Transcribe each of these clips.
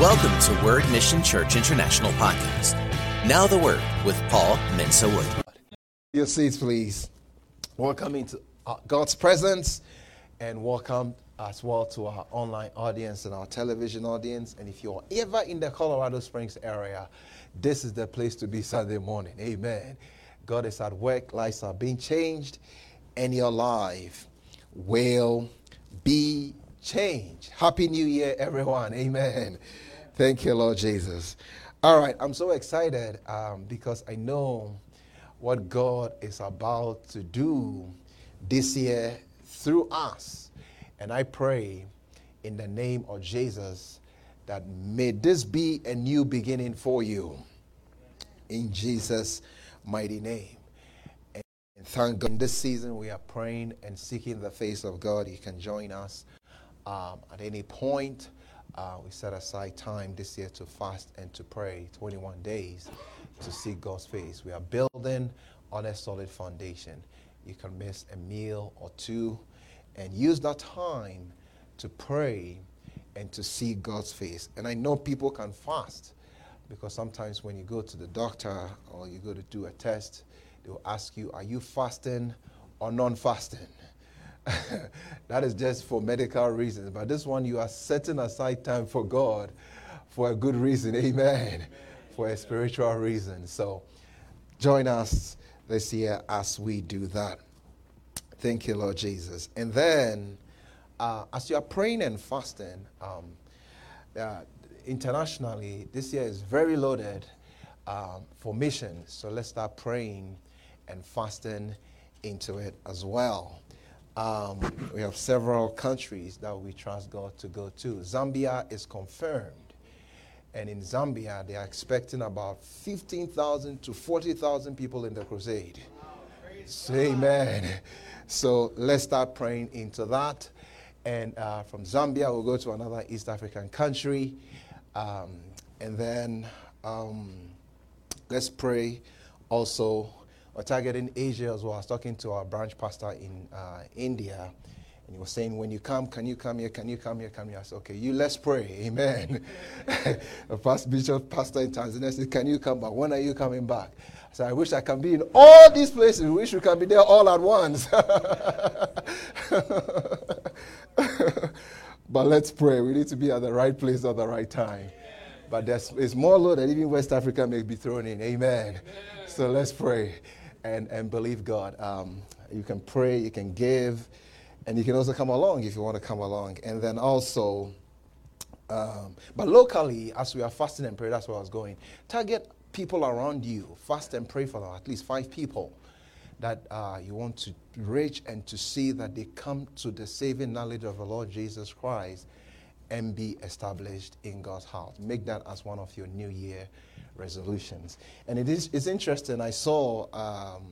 Welcome to Word Mission Church International Podcast. Now the Word with Paul Mensa Wood. Your seats, please. Welcome into uh, God's presence and welcome as well to our online audience and our television audience. And if you're ever in the Colorado Springs area, this is the place to be Sunday morning. Amen. God is at work, lives are being changed, and your life will be changed. Happy New Year, everyone. Amen. Thank you, Lord Jesus. All right, I'm so excited um, because I know what God is about to do this year through us. And I pray in the name of Jesus that may this be a new beginning for you. In Jesus' mighty name. And thank God. In this season, we are praying and seeking the face of God. You can join us um, at any point. Uh, we set aside time this year to fast and to pray 21 days to seek God's face. We are building on a solid foundation. You can miss a meal or two and use that time to pray and to see God's face. And I know people can fast because sometimes when you go to the doctor or you go to do a test, they'll ask you, Are you fasting or non fasting? that is just for medical reasons. But this one, you are setting aside time for God for a good reason. Amen. For a spiritual reason. So join us this year as we do that. Thank you, Lord Jesus. And then, uh, as you are praying and fasting, um, uh, internationally, this year is very loaded um, for missions. So let's start praying and fasting into it as well. Um, we have several countries that we trust God to go to. Zambia is confirmed. And in Zambia, they are expecting about 15,000 to 40,000 people in the crusade. Wow, amen. So let's start praying into that. And uh, from Zambia, we'll go to another East African country. Um, and then um, let's pray also we're targeting Asia as well. I was talking to our branch pastor in uh, India, and he was saying, When you come, can you come here? Can you come here? Come here. I said, Okay, you let's pray. Amen. the past bishop, pastor in Tanzania said, Can you come back? When are you coming back? I said, I wish I can be in all these places. We wish we can be there all at once. but let's pray. We need to be at the right place at the right time. But there's, it's more load that even West Africa may be thrown in. Amen. Amen. So let's pray and, and believe God. Um, you can pray, you can give, and you can also come along if you want to come along. And then also, um, but locally, as we are fasting and pray, that's where I was going. Target people around you, fast and pray for them, at least five people that uh, you want to reach and to see that they come to the saving knowledge of the Lord Jesus Christ and be established in God's house. Make that as one of your New Year resolutions. And it is it's interesting. I saw um,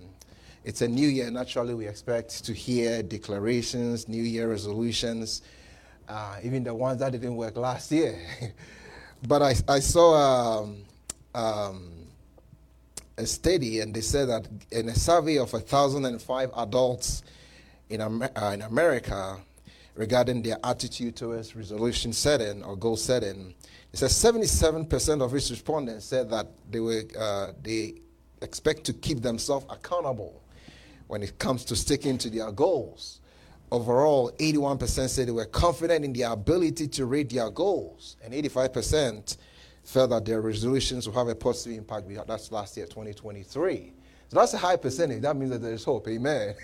it's a new year. Naturally, we expect to hear declarations, New Year resolutions, uh, even the ones that didn't work last year. but I, I saw um, um, a study, and they said that in a survey of 1,005 adults in, Amer- uh, in America regarding their attitude towards resolution setting or goal setting, it says 77% of its respondents said that they, were, uh, they expect to keep themselves accountable when it comes to sticking to their goals. Overall, 81% said they were confident in their ability to reach their goals, and 85% felt that their resolutions will have a positive impact. That's last year, 2023. So that's a high percentage. That means that there's hope. Amen.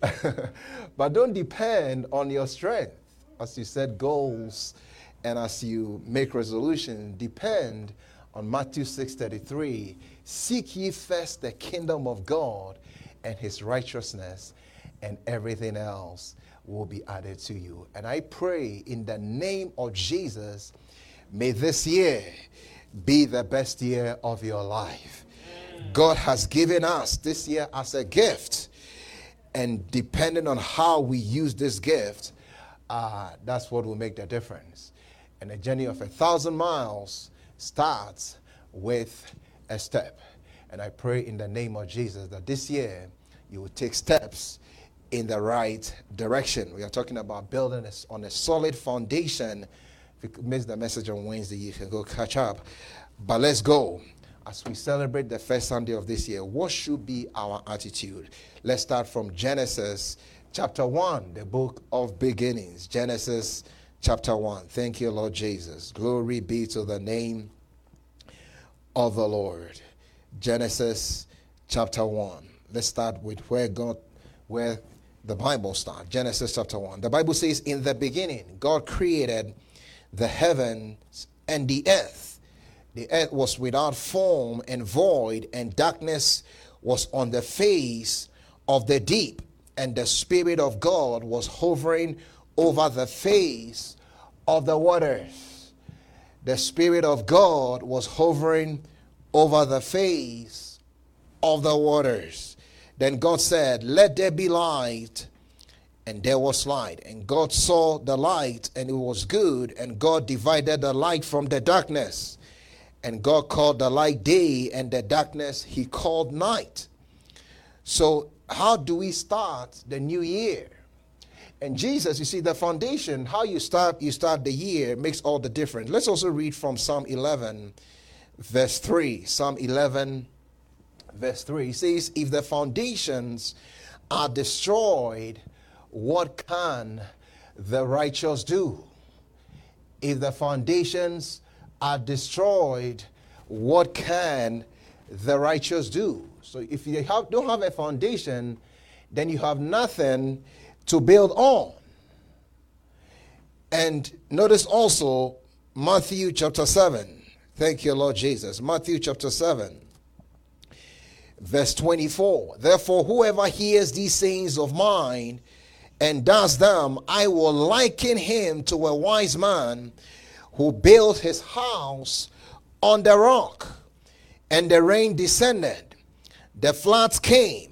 but don't depend on your strength. As you said, goals and as you make resolution, depend on Matthew 6:33. Seek ye first the kingdom of God and his righteousness, and everything else will be added to you. And I pray in the name of Jesus, may this year be the best year of your life. God has given us this year as a gift. And depending on how we use this gift, uh, that's what will make the difference. And a journey of a thousand miles starts with a step. And I pray in the name of Jesus that this year you will take steps in the right direction. We are talking about building on a solid foundation If you missed the message on Wednesday, you can go catch up. But let's go. As we celebrate the first Sunday of this year, what should be our attitude? Let's start from Genesis chapter 1, the book of beginnings. Genesis chapter 1. Thank you, Lord Jesus. Glory be to the name of the Lord. Genesis chapter 1. Let's start with where God, where the Bible starts. Genesis chapter 1. The Bible says, In the beginning, God created the heavens and the earth. The earth was without form and void, and darkness was on the face of the deep, and the Spirit of God was hovering over the face of the waters. The Spirit of God was hovering over the face of the waters. Then God said, Let there be light. And there was light. And God saw the light, and it was good. And God divided the light from the darkness. And God called the light day, and the darkness he called night. So, how do we start the new year? And Jesus, you see, the foundation, how you start, you start the year makes all the difference. Let's also read from Psalm 11, verse 3. Psalm 11, verse 3 he says, If the foundations are destroyed, what can the righteous do? If the foundations are destroyed, what can the righteous do? So if you have, don't have a foundation, then you have nothing to build on. And notice also Matthew chapter 7. Thank you, Lord Jesus. Matthew chapter 7, verse 24. Therefore, whoever hears these sayings of mine and does them, I will liken him to a wise man who built his house on the rock. And the rain descended, the floods came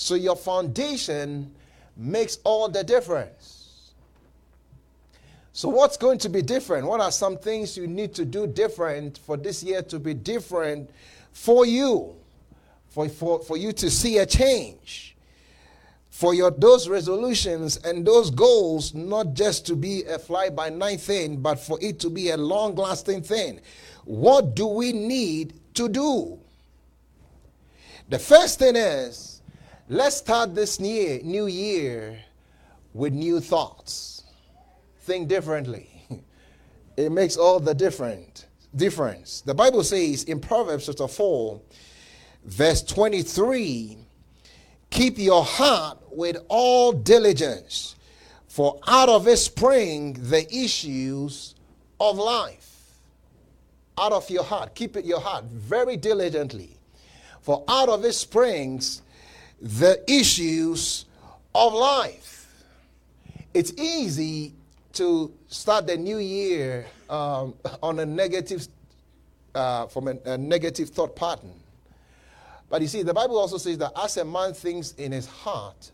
So your foundation makes all the difference. So, what's going to be different? What are some things you need to do different for this year to be different for you? For, for, for you to see a change? For your those resolutions and those goals not just to be a fly by night thing, but for it to be a long lasting thing. What do we need to do? The first thing is Let's start this new, new year with new thoughts. Think differently. It makes all the different difference. The Bible says in Proverbs chapter 4, verse 23, keep your heart with all diligence, for out of it spring the issues of life. Out of your heart, keep it your heart very diligently, for out of it springs the issues of life. It's easy to start the new year um, on a negative, uh, from a, a negative thought pattern. But you see, the Bible also says that as a man thinks in his heart,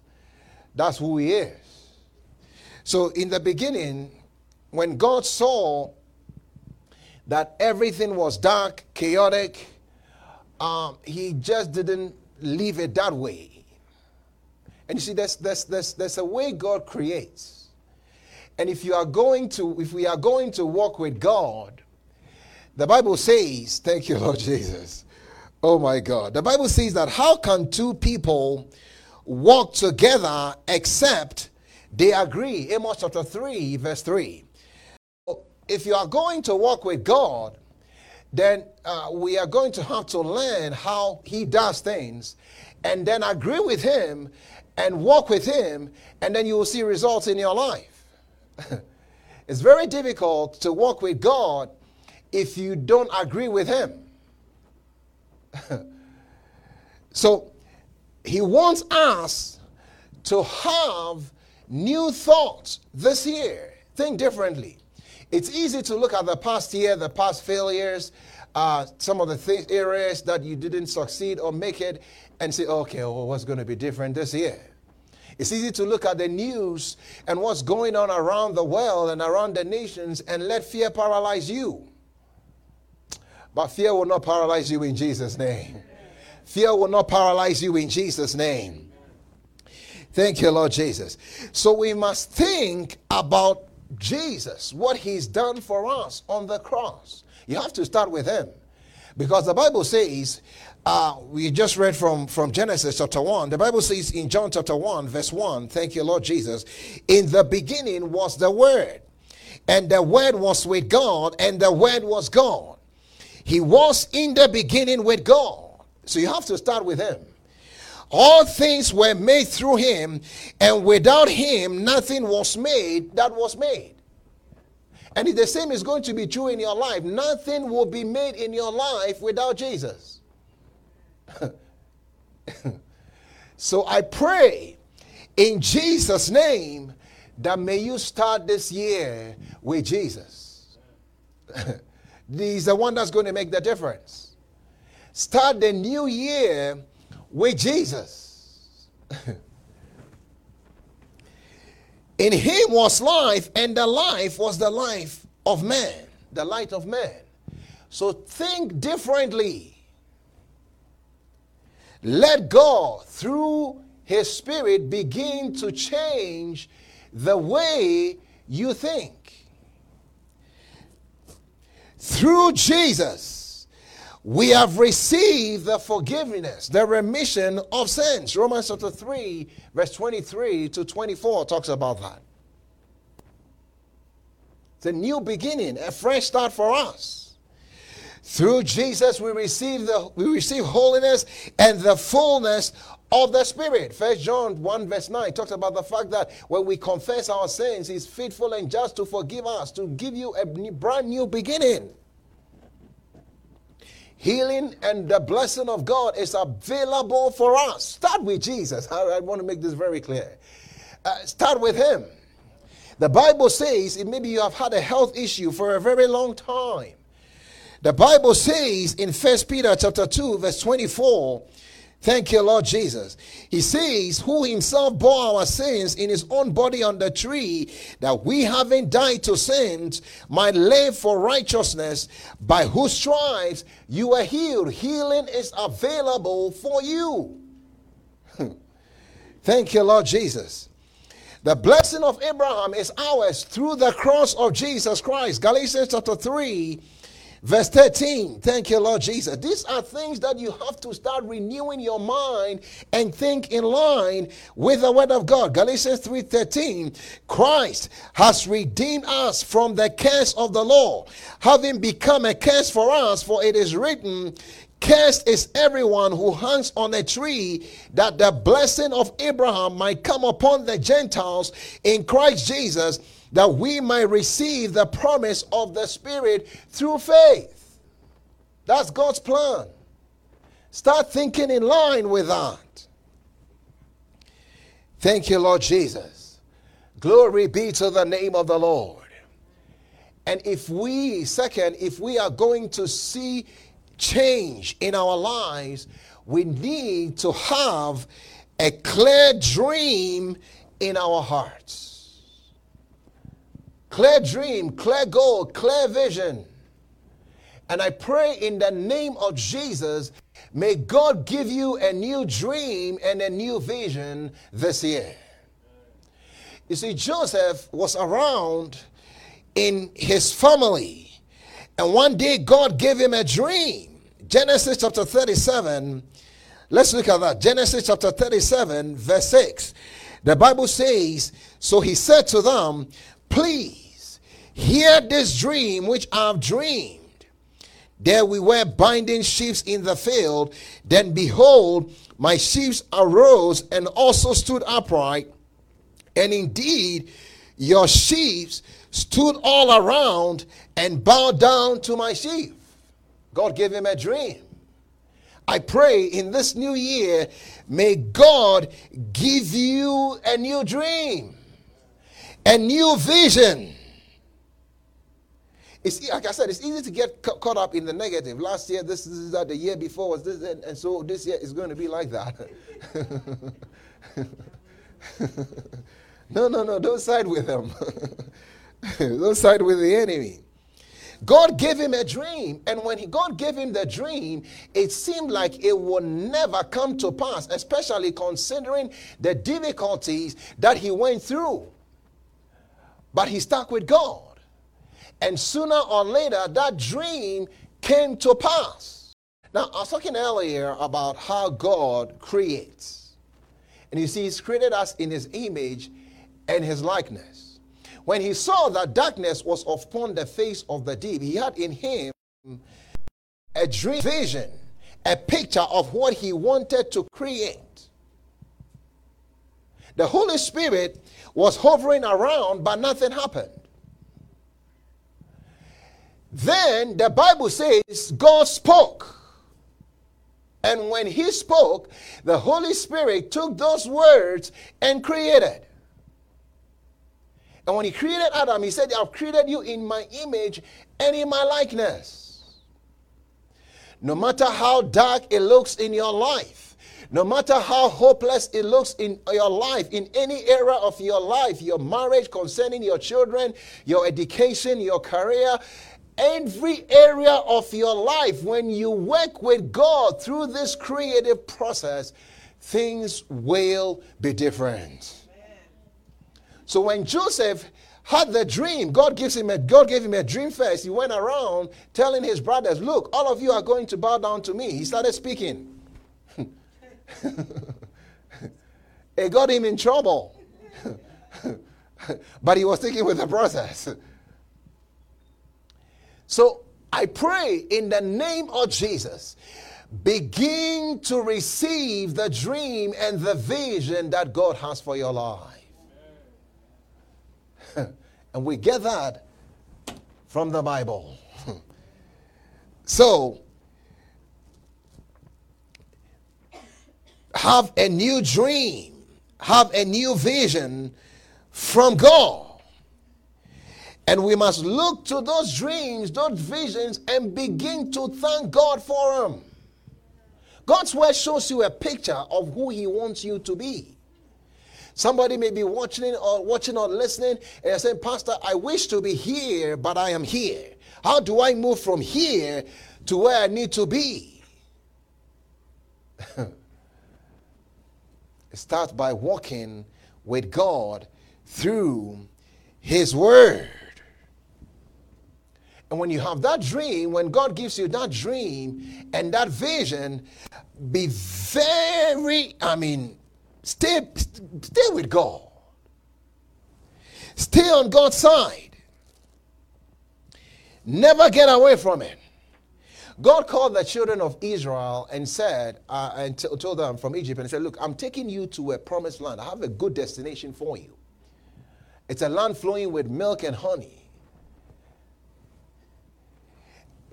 that's who he is. So in the beginning, when God saw that everything was dark, chaotic, um, he just didn't leave it that way. And you see, there's, there's, there's, there's a way God creates. And if you are going to, if we are going to walk with God, the Bible says, thank you, Lord Jesus. Oh my God. The Bible says that how can two people walk together except they agree? Amos chapter 3, verse 3. If you are going to walk with God, then uh, we are going to have to learn how He does things and then agree with Him and walk with Him, and then you will see results in your life. it's very difficult to walk with God if you don't agree with Him. so, He wants us to have new thoughts this year. Think differently. It's easy to look at the past year, the past failures, uh, some of the th- areas that you didn't succeed or make it, and say, okay, well, what's going to be different this year? It's easy to look at the news and what's going on around the world and around the nations and let fear paralyze you. But fear will not paralyze you in Jesus' name. Fear will not paralyze you in Jesus' name. Thank you, Lord Jesus. So we must think about Jesus, what he's done for us on the cross. You have to start with him. Because the Bible says, uh, we just read from, from Genesis chapter 1. The Bible says in John chapter 1, verse 1, thank you, Lord Jesus, in the beginning was the Word, and the Word was with God, and the Word was God. He was in the beginning with God. So you have to start with Him. All things were made through Him, and without Him, nothing was made that was made. And the same is going to be true in your life. Nothing will be made in your life without Jesus. so I pray in Jesus' name that may you start this year with Jesus. He's the one that's going to make the difference. Start the new year with Jesus. In him was life, and the life was the life of man, the light of man. So think differently. Let God, through his spirit, begin to change the way you think. Through Jesus, we have received the forgiveness, the remission of sins. Romans chapter 3, verse 23 to 24 talks about that. It's a new beginning, a fresh start for us. Through Jesus, we receive the we receive holiness and the fullness of the Spirit. First John 1, verse 9 talks about the fact that when we confess our sins, He's faithful and just to forgive us, to give you a brand new beginning. Healing and the blessing of God is available for us. Start with Jesus. I, I want to make this very clear. Uh, start with Him. The Bible says, maybe you have had a health issue for a very long time. The Bible says in First Peter chapter 2, verse 24, Thank you, Lord Jesus. He says, Who himself bore our sins in his own body on the tree, that we, having died to sins, might live for righteousness, by whose stripes you are healed. Healing is available for you. Hmm. Thank you, Lord Jesus. The blessing of Abraham is ours through the cross of Jesus Christ. Galatians chapter 3 Verse 13, thank you, Lord Jesus. These are things that you have to start renewing your mind and think in line with the word of God. Galatians 3:13, Christ has redeemed us from the curse of the law, having become a curse for us, for it is written, Cursed is everyone who hangs on a tree, that the blessing of Abraham might come upon the Gentiles in Christ Jesus that we might receive the promise of the Spirit through faith. That's God's plan. Start thinking in line with that. Thank you, Lord Jesus. Glory be to the name of the Lord. And if we, second, if we are going to see change in our lives, we need to have a clear dream in our hearts clear dream, clear goal, clear vision. And I pray in the name of Jesus, may God give you a new dream and a new vision this year. You see, Joseph was around in his family, and one day God gave him a dream. Genesis chapter 37, let's look at that. Genesis chapter 37, verse 6. The Bible says, So he said to them, Please Hear this dream which I've dreamed. There we were binding sheaves in the field. Then behold, my sheaves arose and also stood upright. And indeed, your sheaves stood all around and bowed down to my sheaf. God gave him a dream. I pray in this new year, may God give you a new dream, a new vision it's like I said, it's easy to get ca- caught up in the negative. Last year, this, is that. The year before was this, and, and so this year is going to be like that. no, no, no. Don't side with them. don't side with the enemy. God gave him a dream, and when he, God gave him the dream, it seemed like it would never come to pass, especially considering the difficulties that he went through. But he stuck with God. And sooner or later, that dream came to pass. Now, I was talking earlier about how God creates. And you see, He's created us in His image and His likeness. When He saw that darkness was upon the face of the deep, He had in Him a dream vision, a picture of what He wanted to create. The Holy Spirit was hovering around, but nothing happened. Then the Bible says God spoke. And when he spoke, the Holy Spirit took those words and created. And when he created Adam, he said, I've created you in my image and in my likeness. No matter how dark it looks in your life, no matter how hopeless it looks in your life, in any area of your life, your marriage, concerning your children, your education, your career, every area of your life, when you work with God through this creative process, things will be different. So when Joseph had the dream, God gives him a God gave him a dream first. He went around telling his brothers, "Look, all of you are going to bow down to me." He started speaking. it got him in trouble. but he was sticking with the process. So I pray in the name of Jesus, begin to receive the dream and the vision that God has for your life. and we get that from the Bible. so, have a new dream, have a new vision from God. And we must look to those dreams, those visions, and begin to thank God for them. God's word shows you a picture of who He wants you to be. Somebody may be watching or watching or listening and saying, Pastor, I wish to be here, but I am here. How do I move from here to where I need to be? it starts by walking with God through His Word. And when you have that dream, when God gives you that dream and that vision, be very, I mean, stay, stay with God. Stay on God's side. Never get away from it. God called the children of Israel and said, uh, and t- told them from Egypt, and said, Look, I'm taking you to a promised land. I have a good destination for you. It's a land flowing with milk and honey.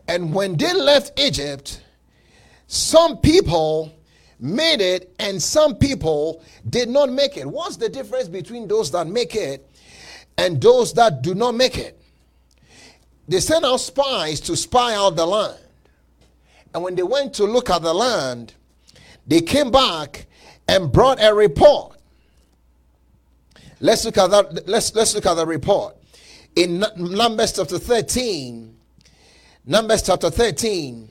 And when they left Egypt, some people made it and some people did not make it. What's the difference between those that make it and those that do not make it? They sent out spies to spy out the land. And when they went to look at the land, they came back and brought a report. Let's look at that. Let's, let's look at the report. In Numbers chapter 13, Numbers chapter 13,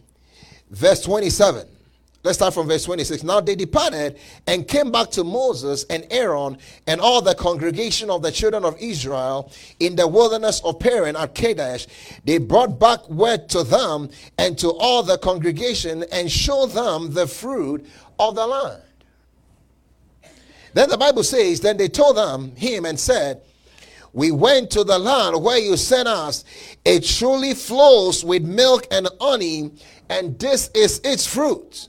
verse 27. Let's start from verse 26. Now they departed and came back to Moses and Aaron and all the congregation of the children of Israel in the wilderness of Paran at Kadesh. They brought back word to them and to all the congregation and showed them the fruit of the land. Then the Bible says, Then they told them, him, and said, we went to the land where you sent us. It truly flows with milk and honey, and this is its fruit.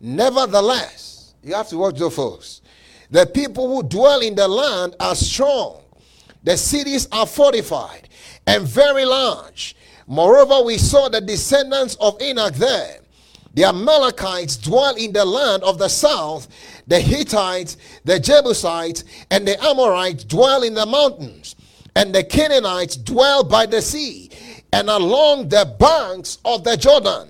Nevertheless, you have to watch those folks. The people who dwell in the land are strong. The cities are fortified and very large. Moreover, we saw the descendants of Anak there. The Amalekites dwell in the land of the south. The Hittites, the Jebusites, and the Amorites dwell in the mountains. and the Canaanites dwell by the sea and along the banks of the Jordan.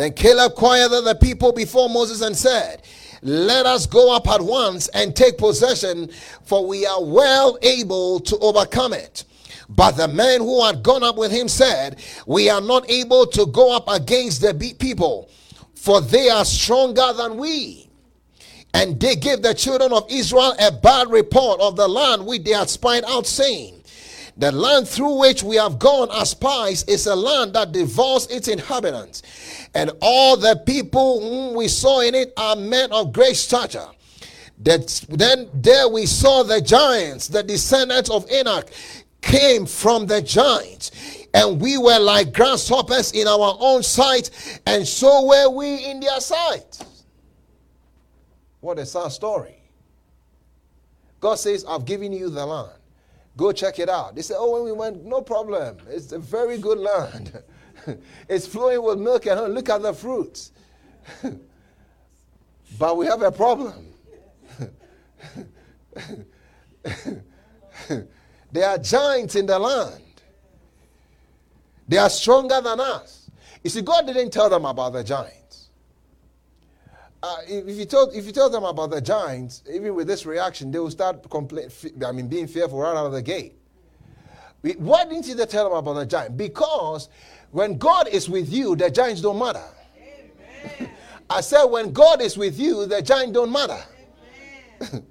Then Caleb quieted the people before Moses and said, Let us go up at once and take possession, for we are well able to overcome it. But the men who had gone up with him said, We are not able to go up against the people, for they are stronger than we. And they gave the children of Israel a bad report of the land which they had spied out, saying, The land through which we have gone as spies is a land that devours its inhabitants. And all the people whom we saw in it are men of great stature. That then there we saw the giants, the descendants of Anak, came from the giants, and we were like grasshoppers in our own sight, and so were we in their sight. What a sad story. God says, I've given you the land. Go check it out. They said, Oh, when we went, no problem. It's a very good land. it's flowing with milk and honey. Look at the fruits. but we have a problem. There are giants in the land. They are stronger than us. You see, God didn't tell them about the giants. Uh, if, you told if you tell them about the giants, even with this reaction, they will start complaining. I mean, being fearful right out of the gate. Why didn't you tell them about the giant? Because when God is with you, the giants don't matter. I said, when God is with you, the giant don't matter.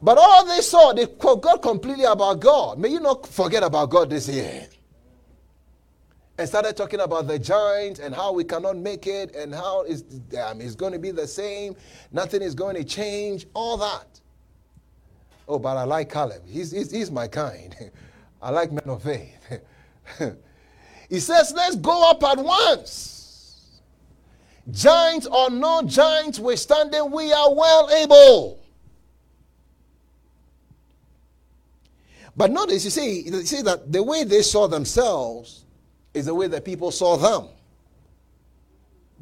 But all they saw, they forgot completely about God. May you not forget about God this year. And started talking about the giants and how we cannot make it and how it's, um, it's going to be the same. Nothing is going to change. All that. Oh, but I like Caleb. He's, he's, he's my kind. I like men of faith. he says, let's go up at once. Giants or no giants withstanding, we are well able. But notice, you see, you see that the way they saw themselves is the way that people saw them.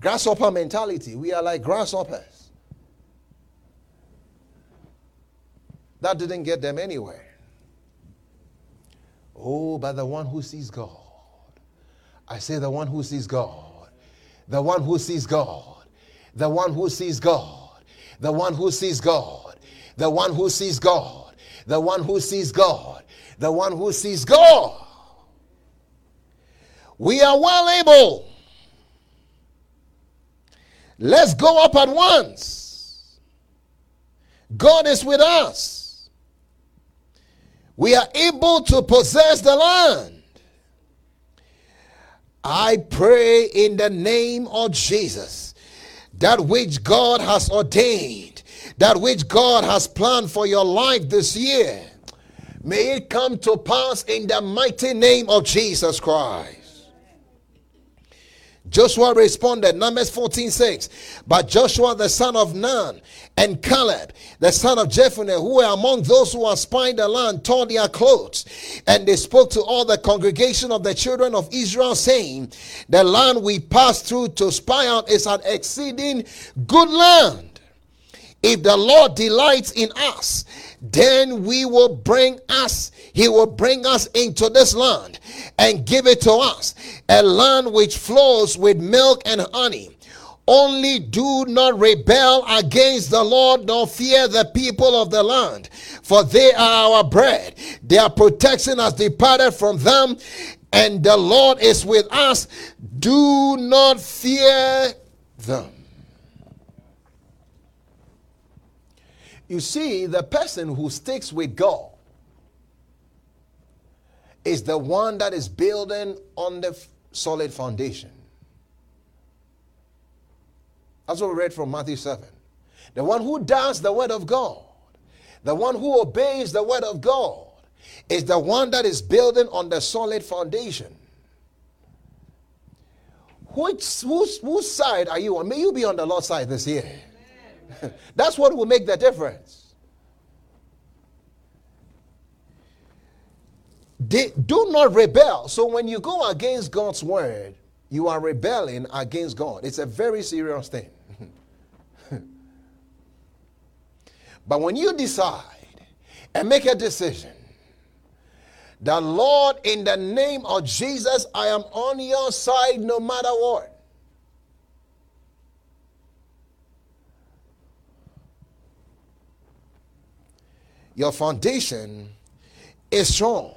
Grasshopper mentality. We are like grasshoppers. That didn't get them anywhere. Oh, but the one who sees God. I say the one who sees God. The one who sees God. The one who sees God. The one who sees God. The one who sees God. The one who sees God the one who sees God. We are well able. Let's go up at once. God is with us. We are able to possess the land. I pray in the name of Jesus that which God has ordained, that which God has planned for your life this year May it come to pass in the mighty name of Jesus Christ. Joshua responded, Numbers 14 6. But Joshua the son of Nun and Caleb the son of Jephunneh, who were among those who had spied the land, tore their clothes. And they spoke to all the congregation of the children of Israel, saying, The land we passed through to spy out is an exceeding good land. If the Lord delights in us, then we will bring us, he will bring us into this land and give it to us, a land which flows with milk and honey. Only do not rebel against the Lord, nor fear the people of the land, for they are our bread. Their protection has departed from them, and the Lord is with us. Do not fear them. You see, the person who sticks with God is the one that is building on the solid foundation. That's what we read from Matthew 7. The one who does the word of God, the one who obeys the word of God, is the one that is building on the solid foundation. Which, whose, whose side are you on? May you be on the Lord's side this year. That's what will make the difference. Do not rebel. So when you go against God's word, you are rebelling against God. It's a very serious thing. but when you decide and make a decision. The Lord, in the name of Jesus, I am on your side no matter what. Your foundation is strong.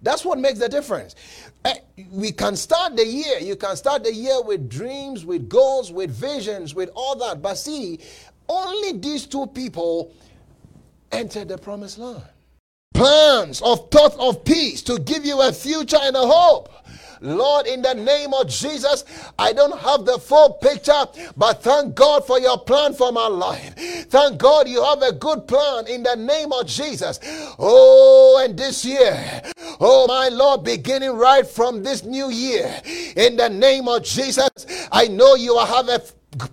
That's what makes the difference. Eh, we can start the year. You can start the year with dreams, with goals, with visions, with all that. But see, only these two people entered the promised land. Plans of thought of peace to give you a future and a hope. Lord, in the name of Jesus, I don't have the full picture, but thank God for your plan for my life. Thank God you have a good plan in the name of Jesus. Oh, and this year, oh my Lord, beginning right from this new year, in the name of Jesus, I know you have a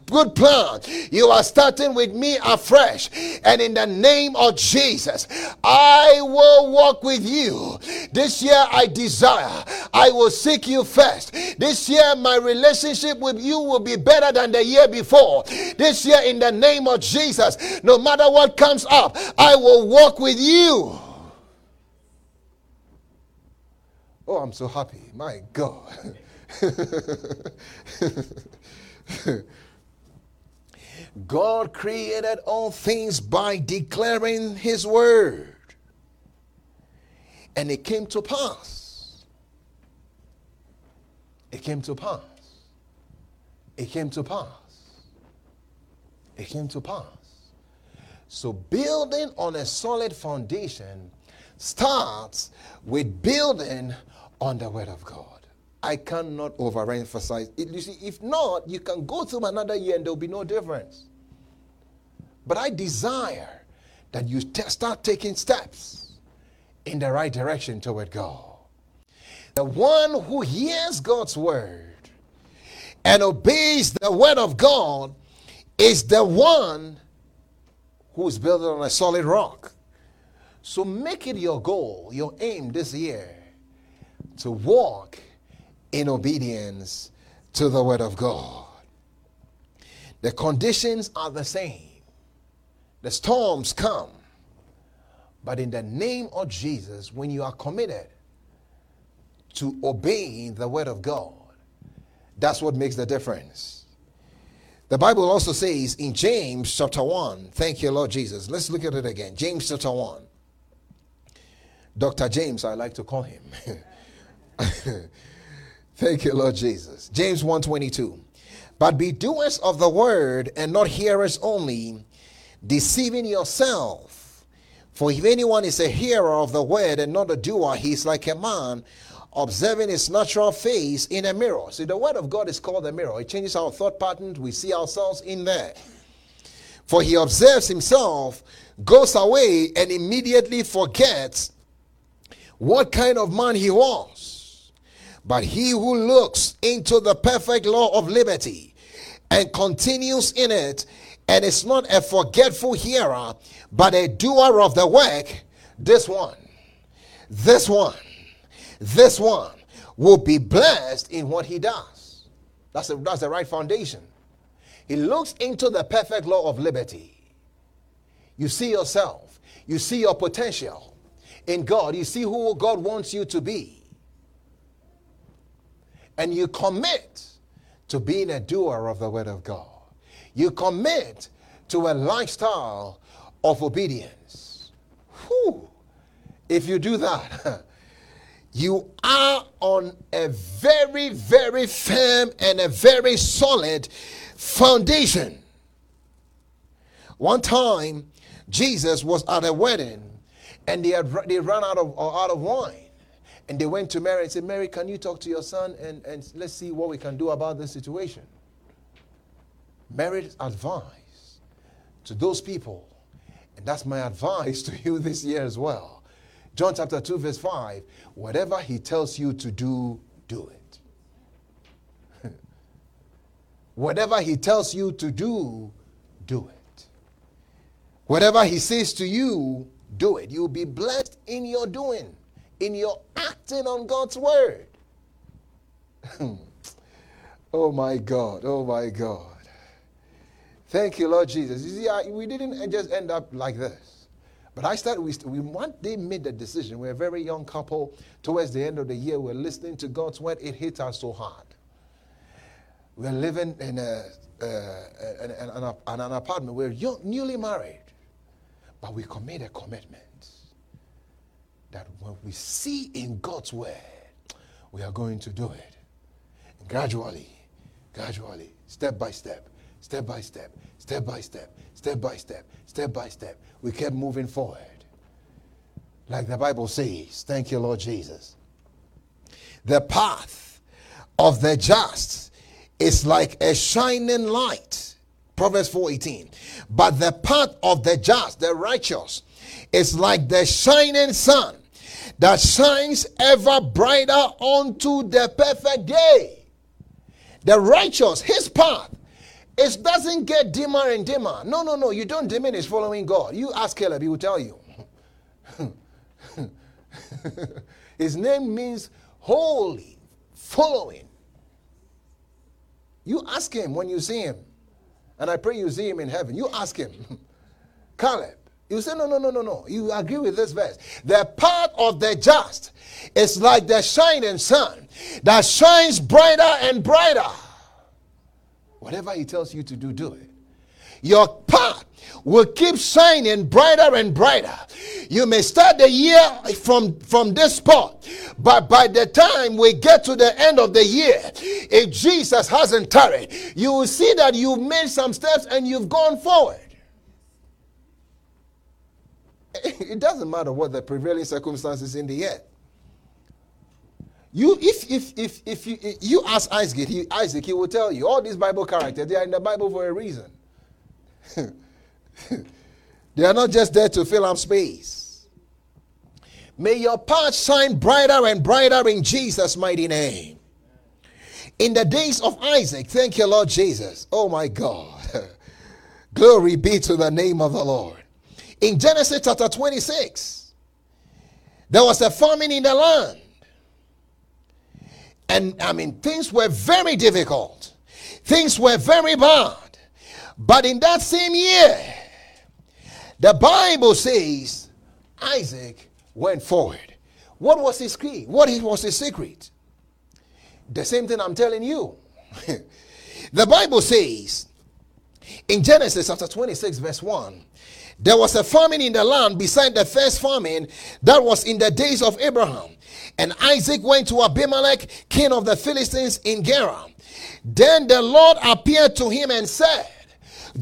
good plan. You are starting with me afresh. And in the name of Jesus, I will walk with you. This year, I desire, I will seek you first. This year, my relationship with you will be better than the year before. This year, in the name of Jesus, no matter what comes up, I will walk with you. Oh, I'm so happy. My God. God created all things by declaring his word. And it came to pass. It came to pass. It came to pass. It came to pass. So, building on a solid foundation starts with building on the Word of God. I cannot overemphasize it. You see, if not, you can go through another year and there'll be no difference. But I desire that you t- start taking steps in the right direction toward God. The one who hears God's word and obeys the word of God is the one who is built on a solid rock. So make it your goal, your aim this year to walk in obedience to the word of God. The conditions are the same. The storms come. But in the name of Jesus, when you are committed to obeying the word of God, that's what makes the difference. The Bible also says in James chapter 1, thank you, Lord Jesus. Let's look at it again. James chapter 1. Dr. James, I like to call him. Thank you, Lord Jesus. James 1:22. But be doers of the word and not hearers only, deceiving yourself. For if anyone is a hearer of the word and not a doer, he is like a man observing his natural face in a mirror. See, the word of God is called a mirror. It changes our thought patterns. We see ourselves in there. For he observes himself, goes away, and immediately forgets what kind of man he was. But he who looks into the perfect law of liberty and continues in it, and is not a forgetful hearer, but a doer of the work, this one, this one, this one will be blessed in what he does. That's, the that's the right foundation. He looks into the perfect law of liberty. You see yourself, you see your potential in God, you see who God wants you to be and you commit to being a doer of the Word of God. You commit to a lifestyle of obedience. Whew. If you do that, you are on a very, very firm and a very solid foundation. One time, Jesus was at a wedding and they, had, they ran out of, out of wine. And they went to Mary and said, Mary, can you talk to your son and, and let's see what we can do about this situation? Mary's advice to those people, and that's my advice to you this year as well. John chapter 2, verse 5 whatever he tells you to do, do it. whatever he tells you to do, do it. Whatever he says to you, do it. You'll be blessed in your doing in your acting on God's word. oh my God, oh my God. Thank you, Lord Jesus. You see, I, we didn't just end up like this. But I started, we, we one day made the decision. We're a very young couple. Towards the end of the year, we're listening to God's word. It hit us so hard. We're living in, a, uh, an, apartment. We're young, newly married. But we made a commitment that when we see in God's word, we are going to do it. Gradually, gradually, step by step, step by step, step by step, step by step, step by step. We kept moving forward. Like the Bible says, thank you, Lord Jesus. The path of the just is like a shining light. Proverbs 4:18. But the path of the just, the righteous, is like the shining sun that shines ever brighter unto the perfect day. The righteous, his path it doesn't get dimmer and dimmer. No, no, no. You don't diminish following God. You ask Caleb, he will tell you. His name means holy, following. You ask him when you see him. And I pray you see him in heaven. You ask him. Caleb. You say, no, no, no, no, no. You agree with this verse. The path of the just is like the shining sun that shines brighter and brighter. Whatever he tells you to do, do it. Your path will keep shining brighter and brighter. You may start the year from, from this spot, but by the time we get to the end of the year, if Jesus hasn't tarried, you will see that you've made some steps and you've gone forward. It doesn't matter what the prevailing circumstances in the end. You, if if if if you, you ask Isaac, he, Isaac, he will tell you all these Bible characters. They are in the Bible for a reason. they are not just there to fill up space. May your path shine brighter and brighter in Jesus' mighty name. In the days of Isaac, thank you, Lord Jesus. Oh my God. Glory be to the name of the Lord. In Genesis chapter 26, there was a famine in the land. And I mean, things were very difficult, things were very bad. But in that same year, the Bible says Isaac went forward. What was his key? What was his secret? The same thing I'm telling you. the Bible says in Genesis chapter 26, verse 1 there was a famine in the land beside the first famine that was in the days of Abraham. And Isaac went to Abimelech, king of the Philistines in Gerar. Then the Lord appeared to him and said,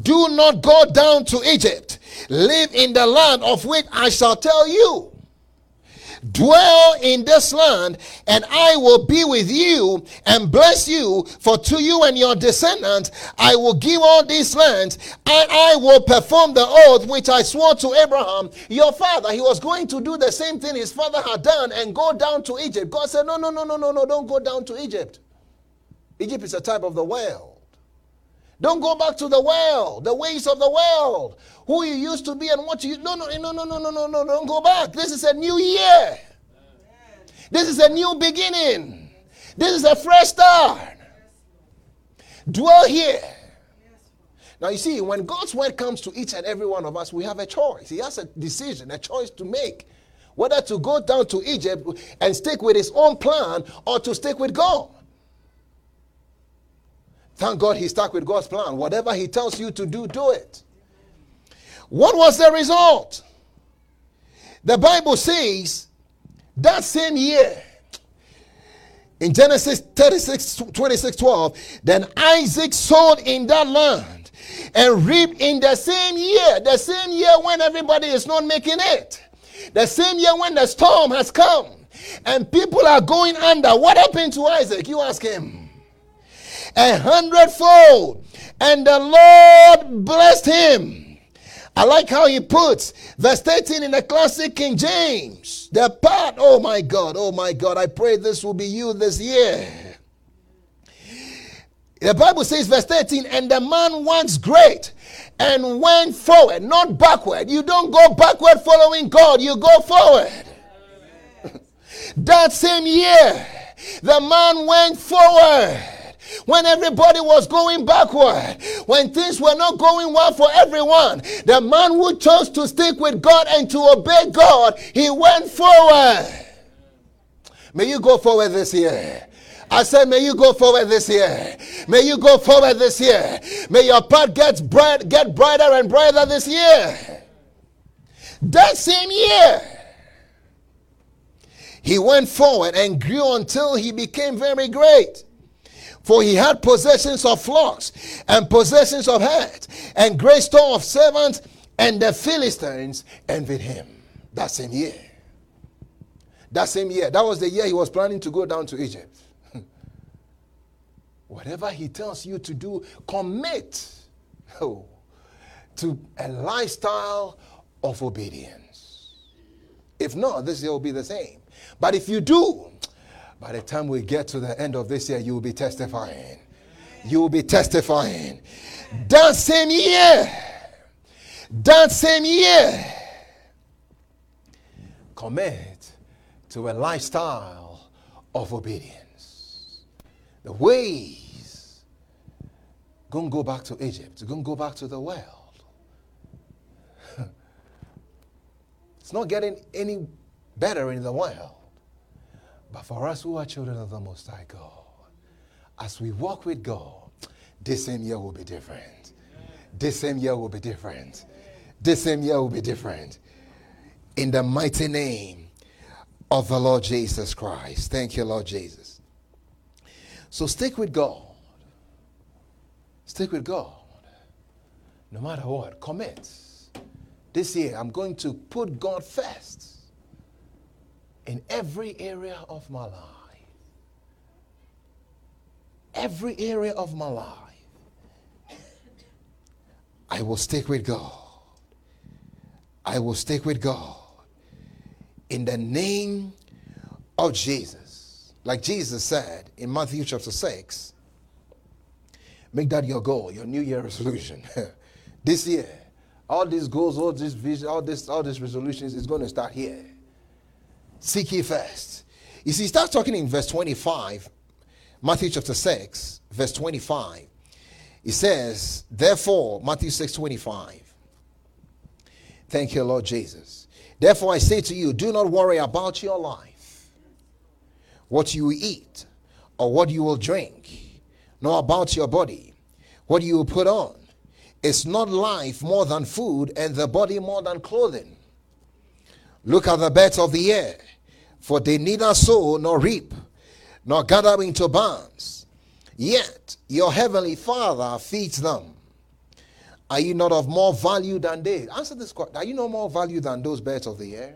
Do not go down to Egypt. Live in the land of which I shall tell you. Dwell in this land, and I will be with you and bless you. For to you and your descendants I will give all these lands, and I will perform the oath which I swore to Abraham, your father. He was going to do the same thing his father had done and go down to Egypt. God said, No, no, no, no, no, no, don't go down to Egypt. Egypt is a type of the world. Don't go back to the world, the ways of the world, who you used to be and what you. No, no, no, no, no, no, no, no, don't go back. This is a new year. This is a new beginning. This is a fresh start. Dwell here. Now, you see, when God's word comes to each and every one of us, we have a choice. He has a decision, a choice to make whether to go down to Egypt and stick with his own plan or to stick with God. Thank God he stuck with God's plan. Whatever he tells you to do, do it. What was the result? The Bible says that same year, in Genesis 36 26 12, then Isaac sowed in that land and reaped in the same year, the same year when everybody is not making it, the same year when the storm has come and people are going under. What happened to Isaac? You ask him a hundredfold. And the Lord blessed him. I like how he puts verse 13 in the classic King James. The part, oh my God, oh my God, I pray this will be you this year. The Bible says, verse 13, and the man once great and went forward, not backward. You don't go backward following God, you go forward. that same year, the man went forward when everybody was going backward, when things were not going well for everyone, the man who chose to stick with God and to obey God, he went forward. May you go forward this year. I said, may you go forward this year. May you go forward this year. May your path get bright, get brighter and brighter this year. That same year, he went forward and grew until he became very great. For he had possessions of flocks and possessions of herds and great store of servants, and the Philistines envied him. That same year. That same year. That was the year he was planning to go down to Egypt. Whatever he tells you to do, commit oh, to a lifestyle of obedience. If not, this year will be the same. But if you do, by the time we get to the end of this year, you will be testifying. You will be testifying. That same year, that same year, commit to a lifestyle of obedience. The ways, gonna go back to Egypt, gonna go back to the world. it's not getting any better in the world. But for us who are children of the Most High God, as we walk with God, this same year will be different. This same year will be different. This same year will be different. In the mighty name of the Lord Jesus Christ. Thank you, Lord Jesus. So stick with God. Stick with God. No matter what, commit. This year, I'm going to put God first in every area of my life. Every area of my life. I will stick with God. I will stick with God. In the name of Jesus. Like Jesus said in Matthew chapter 6, make that your goal, your new year resolution. this year, all these goals, all these vision, all this, all these resolutions is going to start here. Seek ye first. You see, he starts talking in verse 25, Matthew chapter 6, verse 25. He says, Therefore, Matthew 6 25. Thank you, Lord Jesus. Therefore, I say to you, do not worry about your life, what you eat, or what you will drink, nor about your body, what you will put on. It's not life more than food, and the body more than clothing? Look at the birds of the air, for they neither sow nor reap, nor gather into barns. Yet your heavenly Father feeds them. Are you not of more value than they? Answer this question. Are you no more value than those birds of the air?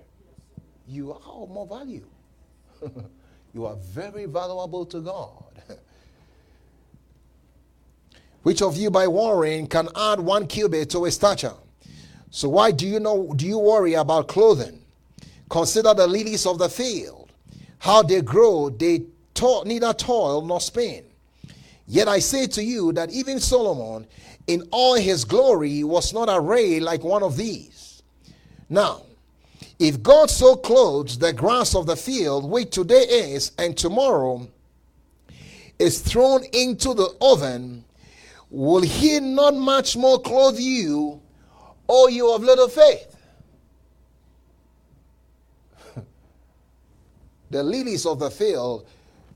You are of more value. you are very valuable to God. Which of you by worrying can add one cubit to his stature? So why do you know do you worry about clothing? Consider the lilies of the field, how they grow, they to- neither toil nor spin. Yet I say to you that even Solomon, in all his glory, was not arrayed like one of these. Now, if God so clothes the grass of the field, which today is and tomorrow is thrown into the oven, will he not much more clothe you, O you of little faith? The lilies of the field,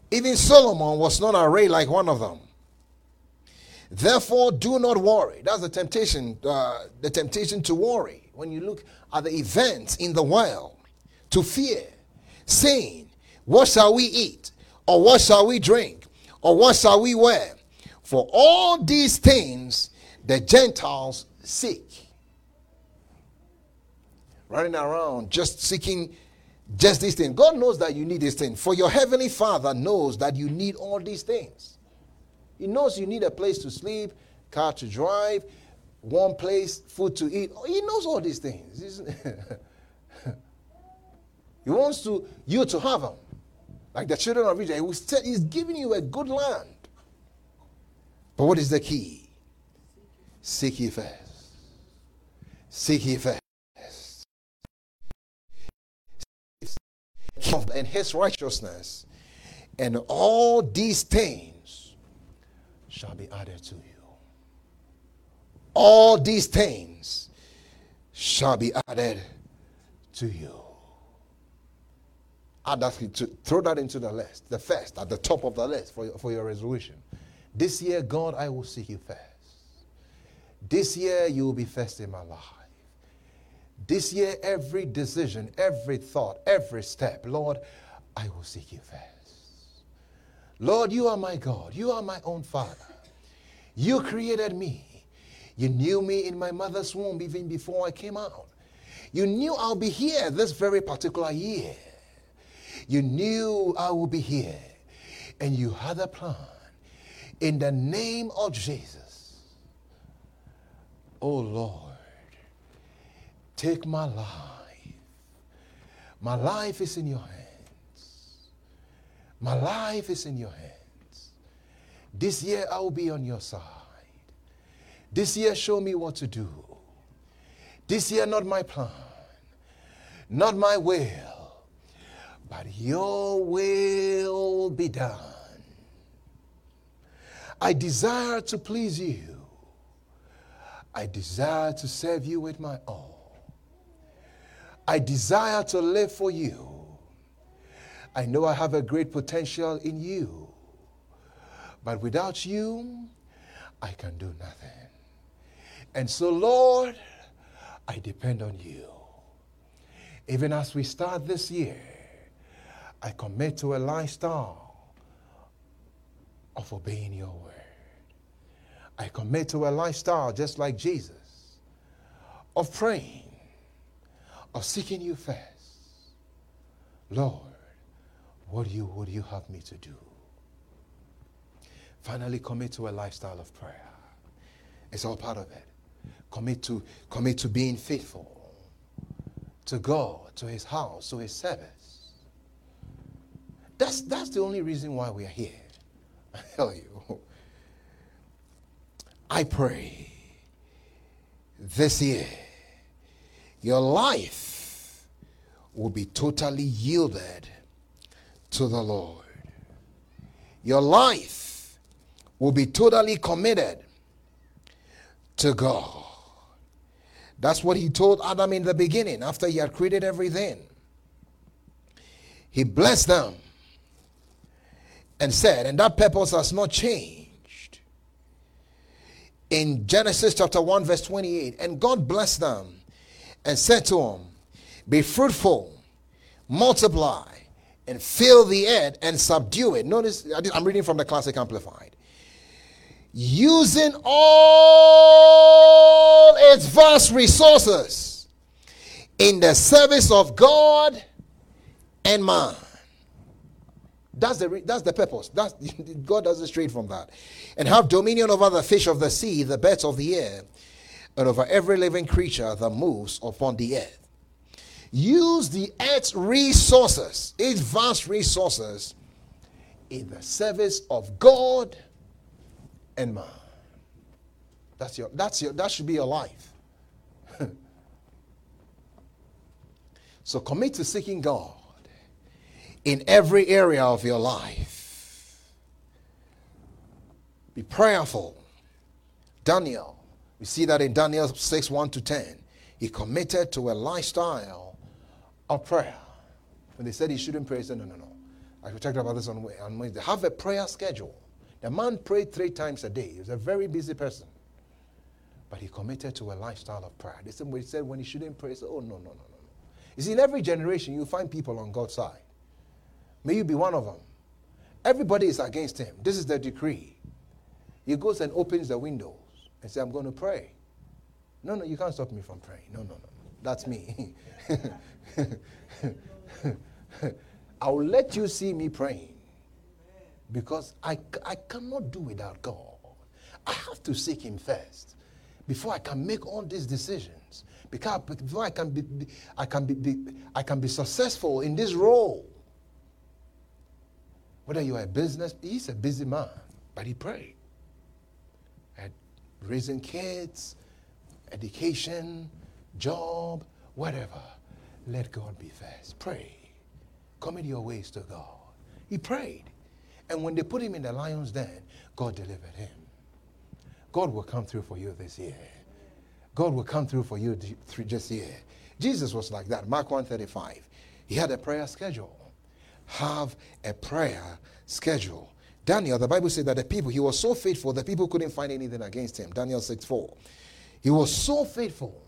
even Solomon was not arrayed like one of them. Therefore, do not worry. That's the temptation, uh, the temptation to worry when you look at the events in the world, to fear, saying, What shall we eat? Or what shall we drink? Or what shall we wear? For all these things the Gentiles seek. Running around just seeking just these things. God knows that you need these things. For your heavenly Father knows that you need all these things. He knows you need a place to sleep, car to drive, warm place, food to eat. He knows all these things. he wants to you to have them. Like the children of Israel, he's giving you a good land. But what is the key? Seek ye first. Seek ye first. And his righteousness, and all these things shall be added to you. All these things shall be added to you. Add that, to, throw that into the list, the first, at the top of the list for for your resolution. This year, God, I will seek you first. This year, you will be first in my life. This year, every decision, every thought, every step, Lord, I will seek you first. Lord, you are my God. You are my own Father. You created me. You knew me in my mother's womb even before I came out. You knew I'll be here this very particular year. You knew I will be here. And you had a plan. In the name of Jesus. Oh Lord, take my life. My life is in your hands. My life is in your hands. This year I will be on your side. This year, show me what to do. This year, not my plan, not my will, but your will be done. I desire to please you. I desire to serve you with my all. I desire to live for you. I know I have a great potential in you. But without you, I can do nothing. And so, Lord, I depend on you. Even as we start this year, I commit to a lifestyle of obeying your word. I commit to a lifestyle just like Jesus of praying, of seeking you first. Lord, what do you, what do you have me to do? Finally, commit to a lifestyle of prayer. It's all part of it. Commit to, commit to being faithful to God, to His house, to His service. That's, that's the only reason why we are here. I tell you. I pray this year your life will be totally yielded to the Lord. Your life will be totally committed to God. That's what he told Adam in the beginning after he had created everything. He blessed them and said, and that purpose has not changed. In Genesis chapter 1, verse 28, and God blessed them and said to him, Be fruitful, multiply, and fill the earth and subdue it. Notice, I'm reading from the Classic Amplified using all its vast resources in the service of God and man. That's the, that's the purpose. That's, God does it straight from that. And have dominion over the fish of the sea, the birds of the air, and over every living creature that moves upon the earth. Use the earth's resources, its vast resources, in the service of God and man. That's your, that's your, that should be your life. so commit to seeking God in every area of your life. Be prayerful. Daniel, we see that in Daniel 6 1 to 10. He committed to a lifestyle of prayer. When they said he shouldn't pray, he said, No, no, no. I talked about this on Wednesday. They have a prayer schedule. The man prayed three times a day. He was a very busy person. But he committed to a lifestyle of prayer. The same way he said when he shouldn't pray, he said, Oh, no, no, no, no, no. You see, in every generation, you find people on God's side. May you be one of them. Everybody is against him. This is the decree. He goes and opens the windows and says, I'm going to pray. No, no, you can't stop me from praying. No, no, no. That's me. I'll let you see me praying because I, I cannot do without God. I have to seek Him first before I can make all these decisions. Because before I can be, I can be, be I can be successful in this role. Whether you are a business, he's a busy man, but he prayed. Raising kids, education, job, whatever. Let God be first. Pray. Commit your ways to God. He prayed. And when they put him in the lion's den, God delivered him. God will come through for you this year. God will come through for you this year. Jesus was like that. Mark 135. He had a prayer schedule. Have a prayer schedule. Daniel, the Bible said that the people, he was so faithful that people couldn't find anything against him. Daniel 6 4. He was so faithful.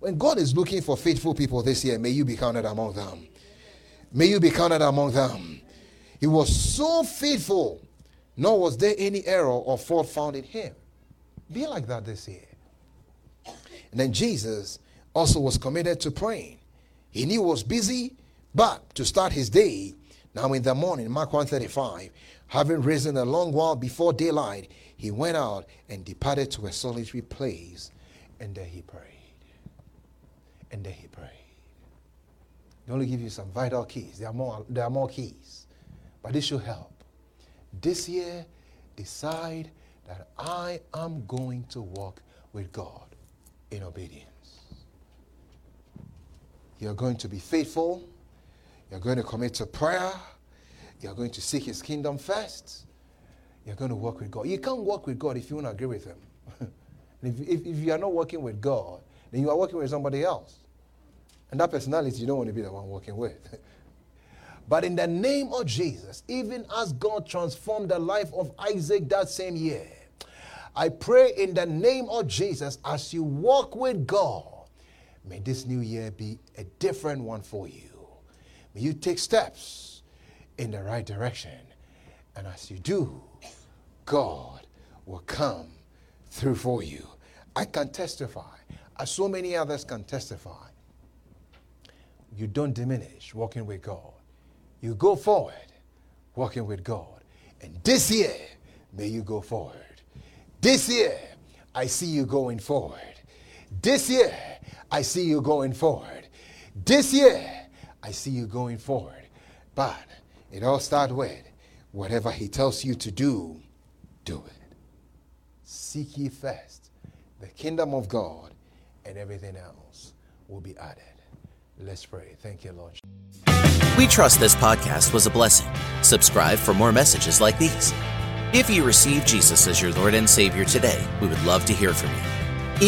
When God is looking for faithful people this year, may you be counted among them. May you be counted among them. He was so faithful, nor was there any error or fault found in him. Be like that this year. And then Jesus also was committed to praying. He knew he was busy, but to start his day, now in the morning, Mark 135, having risen a long while before daylight, he went out and departed to a solitary place, and there he prayed. And there he prayed. They only give you some vital keys. There are more, there are more keys. But this should help. This year, decide that I am going to walk with God in obedience. You're going to be faithful. You're going to commit to prayer. You're going to seek His kingdom first. You're going to work with God. You can't work with God if you don't agree with Him. if, if, if you are not working with God, then you are working with somebody else. And that personality you don't want to be the one working with. but in the name of Jesus, even as God transformed the life of Isaac that same year, I pray in the name of Jesus as you walk with God, may this new year be a different one for you. May you take steps in the right direction. And as you do, God will come through for you. I can testify, as so many others can testify. You don't diminish walking with God. You go forward walking with God. And this year, may you go forward. This year, I see you going forward. This year, I see you going forward. This year, I see you going forward. But it all starts with whatever He tells you to do, do it. Seek ye first the kingdom of God, and everything else will be added. Let's pray. Thank you, Lord. We trust this podcast was a blessing. Subscribe for more messages like these. If you receive Jesus as your Lord and Savior today, we would love to hear from you.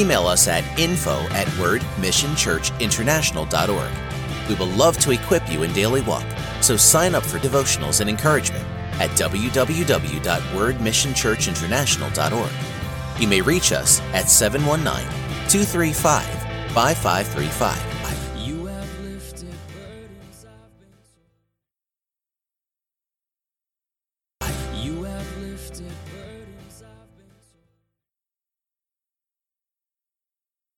Email us at info at wordmissionchurchinternational.org. We will love to equip you in daily walk, so sign up for devotionals and encouragement at www.wordmissionchurchinternational.org. You may reach us at 719 235 5535